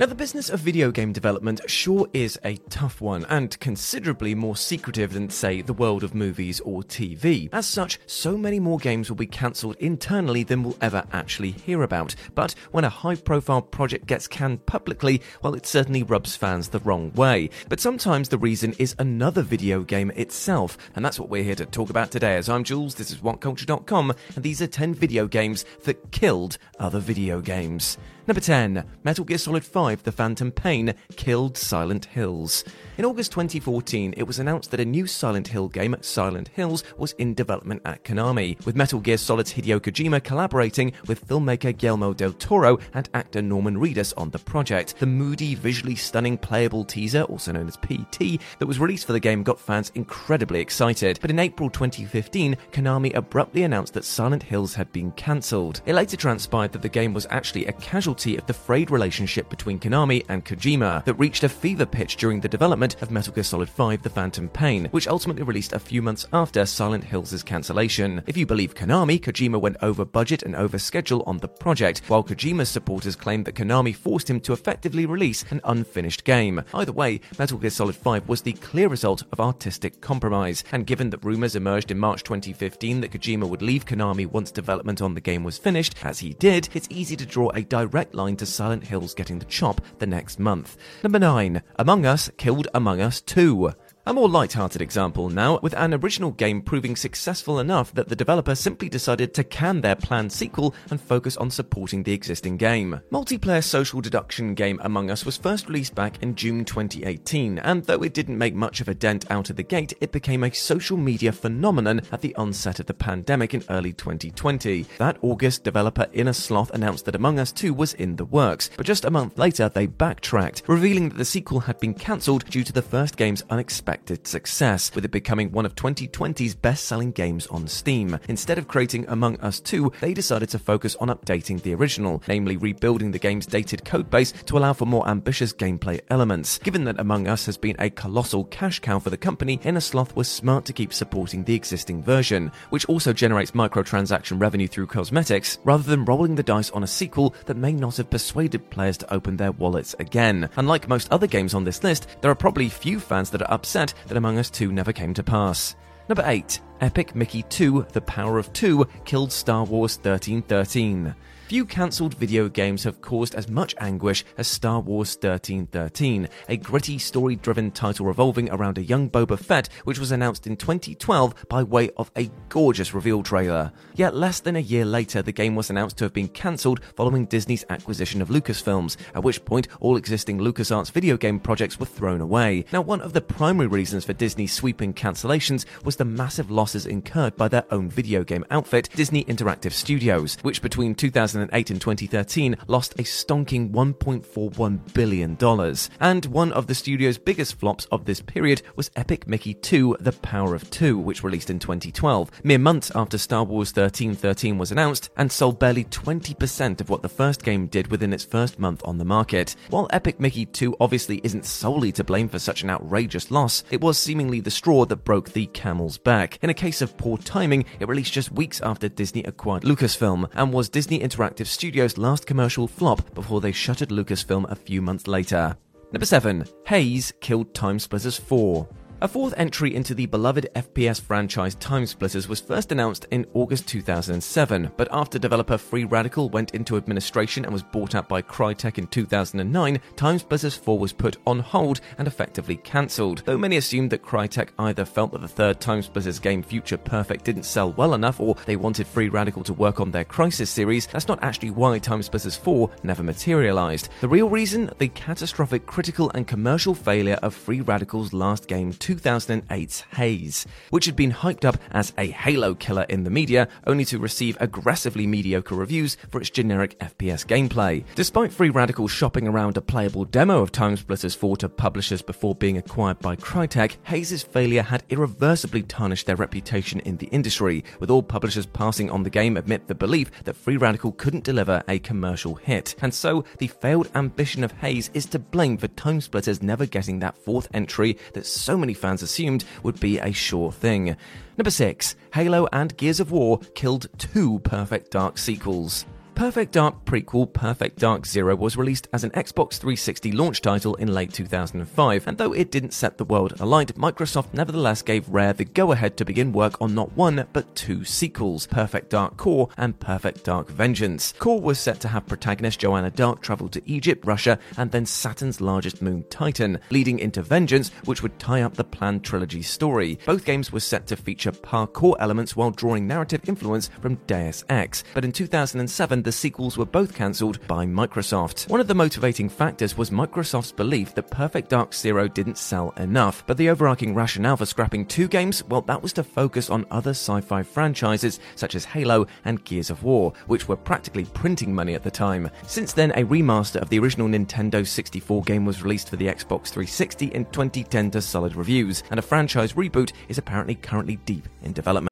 Now, the business of video game development sure is a tough one and considerably more secretive than, say, the world of movies or TV. As such, so many more games will be cancelled internally than we'll ever actually hear about. But when a high profile project gets canned publicly, well, it certainly rubs fans the wrong way. But sometimes the reason is another video game itself, and that's what we're here to talk about today. As I'm Jules, this is WhatCulture.com, and these are 10 video games that killed other video games. Number 10, Metal Gear Solid 5 The Phantom Pain killed Silent Hills. In August 2014, it was announced that a new Silent Hill game, Silent Hills, was in development at Konami, with Metal Gear Solid's Hideo Kojima collaborating with filmmaker Guillermo del Toro and actor Norman Reedus on the project. The moody, visually stunning playable teaser, also known as PT, that was released for the game got fans incredibly excited. But in April 2015, Konami abruptly announced that Silent Hills had been cancelled. It later transpired that the game was actually a of the frayed relationship between Konami and Kojima that reached a fever pitch during the development of Metal Gear Solid 5 The Phantom Pain, which ultimately released a few months after Silent Hills' cancellation. If you believe Konami, Kojima went over budget and over schedule on the project, while Kojima's supporters claimed that Konami forced him to effectively release an unfinished game. Either way, Metal Gear Solid 5 was the clear result of artistic compromise, and given that rumors emerged in March 2015 that Kojima would leave Konami once development on the game was finished, as he did, it's easy to draw a direct line to Silent Hills getting the chop the next month. Number 9. Among Us killed among Us 2. A more light-hearted example now, with an original game proving successful enough that the developer simply decided to can their planned sequel and focus on supporting the existing game. Multiplayer social deduction game Among Us was first released back in June 2018, and though it didn't make much of a dent out of the gate, it became a social media phenomenon at the onset of the pandemic in early 2020. That August, developer Inner Sloth announced that Among Us 2 was in the works, but just a month later they backtracked, revealing that the sequel had been cancelled due to the first game's unexpected success, with it becoming one of 2020's best selling games on Steam. Instead of creating Among Us 2, they decided to focus on updating the original, namely rebuilding the game's dated codebase to allow for more ambitious gameplay elements. Given that Among Us has been a colossal cash cow for the company, Inner Sloth was smart to keep supporting the existing version, which also generates microtransaction revenue through cosmetics, rather than rolling the dice on a sequel that may not have persuaded players to open their wallets again. Unlike most other games on this list, there are probably few fans that are upset that Among Us 2 never came to pass. Number 8. Epic Mickey 2 The Power of Two killed Star Wars 1313. Few cancelled video games have caused as much anguish as Star Wars 1313, a gritty, story driven title revolving around a young Boba Fett, which was announced in 2012 by way of a gorgeous reveal trailer. Yet less than a year later, the game was announced to have been cancelled following Disney's acquisition of Lucasfilms, at which point all existing LucasArts video game projects were thrown away. Now, one of the primary reasons for Disney's sweeping cancellations was the massive losses incurred by their own video game outfit, Disney Interactive Studios, which between 2008 and 2013 lost a stonking $1.41 billion. And one of the studio's biggest flops of this period was Epic Mickey 2 The Power of Two, which released in 2012, mere months after Star Wars 1313 was announced, and sold barely 20% of what the first game did within its first month on the market. While Epic Mickey 2 obviously isn't solely to blame for such an outrageous loss, it was seemingly the straw that broke the camel's back. In a case of poor timing, it released just weeks after Disney acquired Lucasfilm, and was Disney Interactive Studios' last commercial flop before they shuttered Lucasfilm a few months later. Number 7. Haze killed Time Splitters 4. A fourth entry into the beloved FPS franchise Time Splitters was first announced in August 2007, but after developer Free Radical went into administration and was bought out by Crytek in 2009, Time Splitters 4 was put on hold and effectively cancelled. Though many assumed that Crytek either felt that the third Time Splitters game Future Perfect didn't sell well enough or they wanted Free Radical to work on their Crysis series, that's not actually why Time Splitters 4 never materialized. The real reason? The catastrophic critical and commercial failure of Free Radical's last game, 2008's Haze, which had been hyped up as a Halo killer in the media, only to receive aggressively mediocre reviews for its generic FPS gameplay. Despite Free Radical shopping around a playable demo of Time Splitters 4 to publishers before being acquired by Crytek, Haze's failure had irreversibly tarnished their reputation in the industry, with all publishers passing on the game admit the belief that Free Radical couldn't deliver a commercial hit. And so, the failed ambition of Haze is to blame for Time Splitters never getting that fourth entry that so many fans assumed would be a sure thing. Number 6. Halo and Gears of War killed two Perfect Dark sequels. Perfect Dark prequel Perfect Dark Zero was released as an Xbox 360 launch title in late 2005, and though it didn't set the world alight, Microsoft nevertheless gave Rare the go ahead to begin work on not one, but two sequels Perfect Dark Core and Perfect Dark Vengeance. Core was set to have protagonist Joanna Dark travel to Egypt, Russia, and then Saturn's largest moon, Titan, leading into Vengeance, which would tie up the planned trilogy story. Both games were set to feature parkour elements while drawing narrative influence from Deus Ex, but in 2007, the sequels were both cancelled by Microsoft. One of the motivating factors was Microsoft's belief that Perfect Dark Zero didn't sell enough, but the overarching rationale for scrapping two games, well, that was to focus on other sci fi franchises such as Halo and Gears of War, which were practically printing money at the time. Since then, a remaster of the original Nintendo 64 game was released for the Xbox 360 in 2010 to solid reviews, and a franchise reboot is apparently currently deep in development.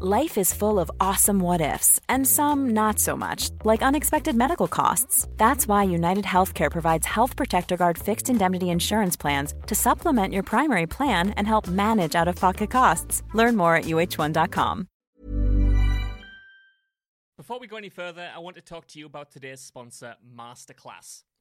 Life is full of awesome what ifs, and some not so much, like unexpected medical costs. That's why United Healthcare provides Health Protector Guard fixed indemnity insurance plans to supplement your primary plan and help manage out of pocket costs. Learn more at uh1.com. Before we go any further, I want to talk to you about today's sponsor, Masterclass.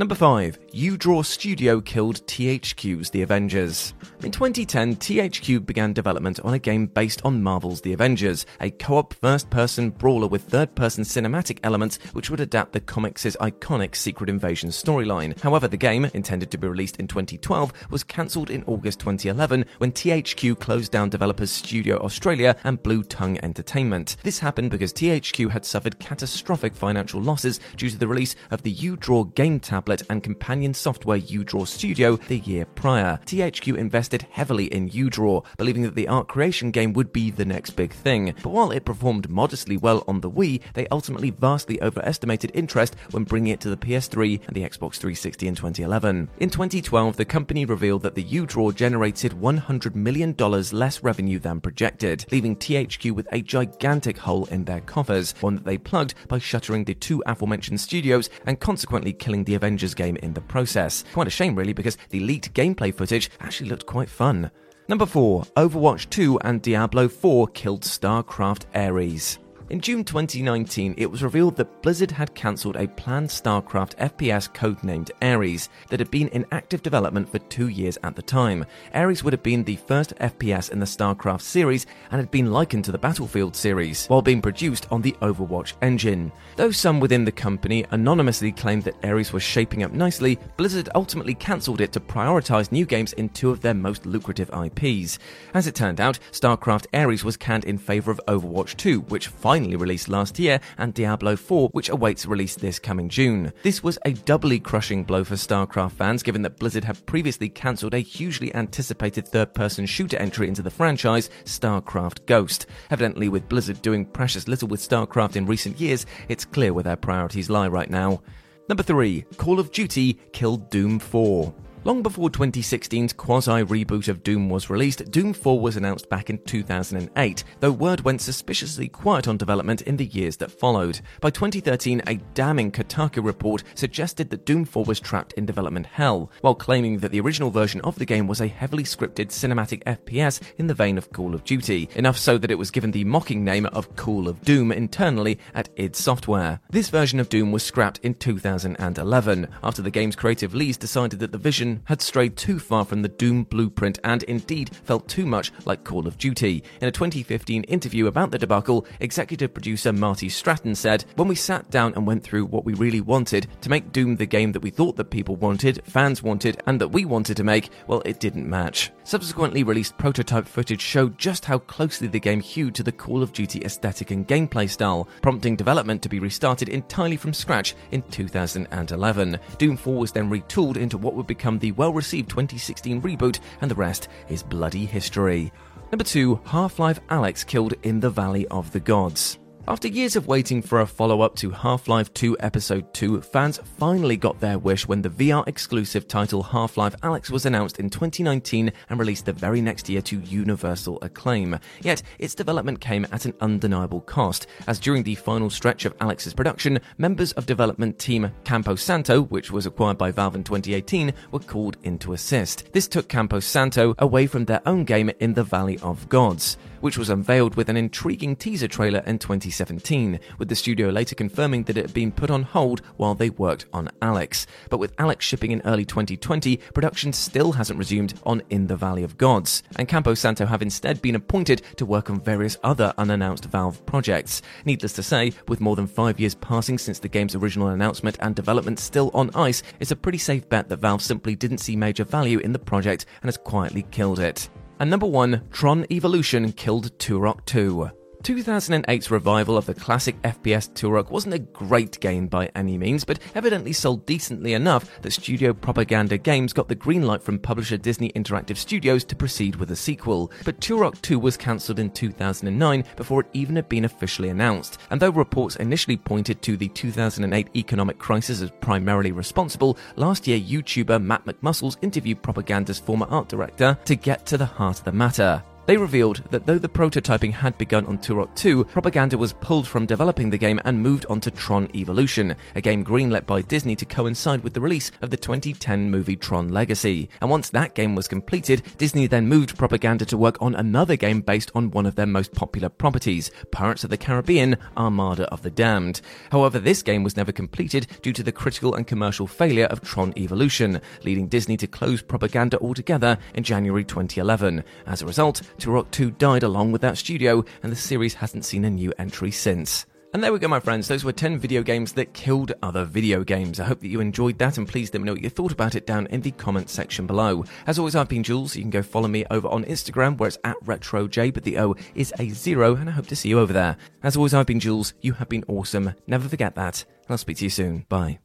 Number 5. draw Studio killed THQ's The Avengers. In 2010, THQ began development on a game based on Marvel's The Avengers, a co op first person brawler with third person cinematic elements which would adapt the comics' iconic Secret Invasion storyline. However, the game, intended to be released in 2012, was cancelled in August 2011 when THQ closed down developers Studio Australia and Blue Tongue Entertainment. This happened because THQ had suffered catastrophic financial losses due to the release of the U Draw game tablet tablet and companion software Udraw Studio the year prior. THQ invested heavily in Udraw, believing that the art creation game would be the next big thing. But while it performed modestly well on the Wii, they ultimately vastly overestimated interest when bringing it to the PS3 and the Xbox 360 in 2011. In 2012, the company revealed that the Udraw generated $100 million less revenue than projected, leaving THQ with a gigantic hole in their coffers, one that they plugged by shuttering the two aforementioned studios and consequently killing the Avengers Avengers game in the process. Quite a shame, really, because the leaked gameplay footage actually looked quite fun. Number 4 Overwatch 2 and Diablo 4 killed StarCraft Ares. In June 2019, it was revealed that Blizzard had cancelled a planned StarCraft FPS codenamed Ares that had been in active development for two years at the time. Ares would have been the first FPS in the StarCraft series and had been likened to the Battlefield series, while being produced on the Overwatch engine. Though some within the company anonymously claimed that Ares was shaping up nicely, Blizzard ultimately cancelled it to prioritise new games in two of their most lucrative IPs. As it turned out, StarCraft Ares was canned in favour of Overwatch 2, which finally finally released last year, and Diablo 4, which awaits release this coming June. This was a doubly crushing blow for StarCraft fans, given that Blizzard had previously cancelled a hugely anticipated third person shooter entry into the franchise, StarCraft Ghost. Evidently, with Blizzard doing precious little with StarCraft in recent years, it's clear where their priorities lie right now. Number 3 Call of Duty killed Doom 4. Long before 2016's quasi reboot of Doom was released, Doom 4 was announced back in 2008, though word went suspiciously quiet on development in the years that followed. By 2013, a damning Kotaku report suggested that Doom 4 was trapped in development hell, while claiming that the original version of the game was a heavily scripted cinematic FPS in the vein of Call of Duty, enough so that it was given the mocking name of Call of Doom internally at id Software. This version of Doom was scrapped in 2011, after the game's creative leads decided that the vision had strayed too far from the Doom blueprint and indeed felt too much like Call of Duty. In a 2015 interview about the debacle, executive producer Marty Stratton said, When we sat down and went through what we really wanted to make Doom the game that we thought that people wanted, fans wanted, and that we wanted to make, well, it didn't match. Subsequently released prototype footage showed just how closely the game hewed to the Call of Duty aesthetic and gameplay style, prompting development to be restarted entirely from scratch in 2011. Doom 4 was then retooled into what would become the well received 2016 reboot, and the rest is bloody history. Number 2 Half Life Alyx killed in the Valley of the Gods. After years of waiting for a follow up to Half Life 2 Episode 2, fans finally got their wish when the VR exclusive title Half Life Alyx was announced in 2019 and released the very next year to universal acclaim. Yet, its development came at an undeniable cost, as during the final stretch of Alyx's production, members of development team Campo Santo, which was acquired by Valve in 2018, were called in to assist. This took Campo Santo away from their own game in the Valley of Gods which was unveiled with an intriguing teaser trailer in 2017, with the studio later confirming that it had been put on hold while they worked on Alyx. But with Alyx shipping in early 2020, production still hasn't resumed on In the Valley of Gods, and Campo Santo have instead been appointed to work on various other unannounced Valve projects. Needless to say, with more than five years passing since the game's original announcement and development still on ice, it's a pretty safe bet that Valve simply didn't see major value in the project and has quietly killed it. And number one, Tron Evolution killed Turok 2. 2008's revival of the classic FPS Turok wasn't a great game by any means, but evidently sold decently enough that Studio Propaganda Games got the green light from publisher Disney Interactive Studios to proceed with a sequel. But Turok 2 was cancelled in 2009 before it even had been officially announced, and though reports initially pointed to the 2008 economic crisis as primarily responsible, last year YouTuber Matt McMuscles interviewed Propaganda's former art director to get to the heart of the matter. They revealed that though the prototyping had begun on Turok 2, Propaganda was pulled from developing the game and moved on to Tron Evolution, a game greenlit by Disney to coincide with the release of the 2010 movie Tron Legacy. And once that game was completed, Disney then moved Propaganda to work on another game based on one of their most popular properties, Pirates of the Caribbean Armada of the Damned. However, this game was never completed due to the critical and commercial failure of Tron Evolution, leading Disney to close Propaganda altogether in January 2011. As a result, Turok 2 died along with that studio, and the series hasn't seen a new entry since. And there we go, my friends. Those were 10 video games that killed other video games. I hope that you enjoyed that and please let me know what you thought about it down in the comments section below. As always, I've been Jules. You can go follow me over on Instagram where it's at RetroJ, but the O is a zero, and I hope to see you over there. As always, I've been Jules. You have been awesome. Never forget that. And I'll speak to you soon. Bye.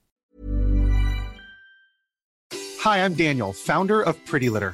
Hi, I'm Daniel, founder of Pretty Litter.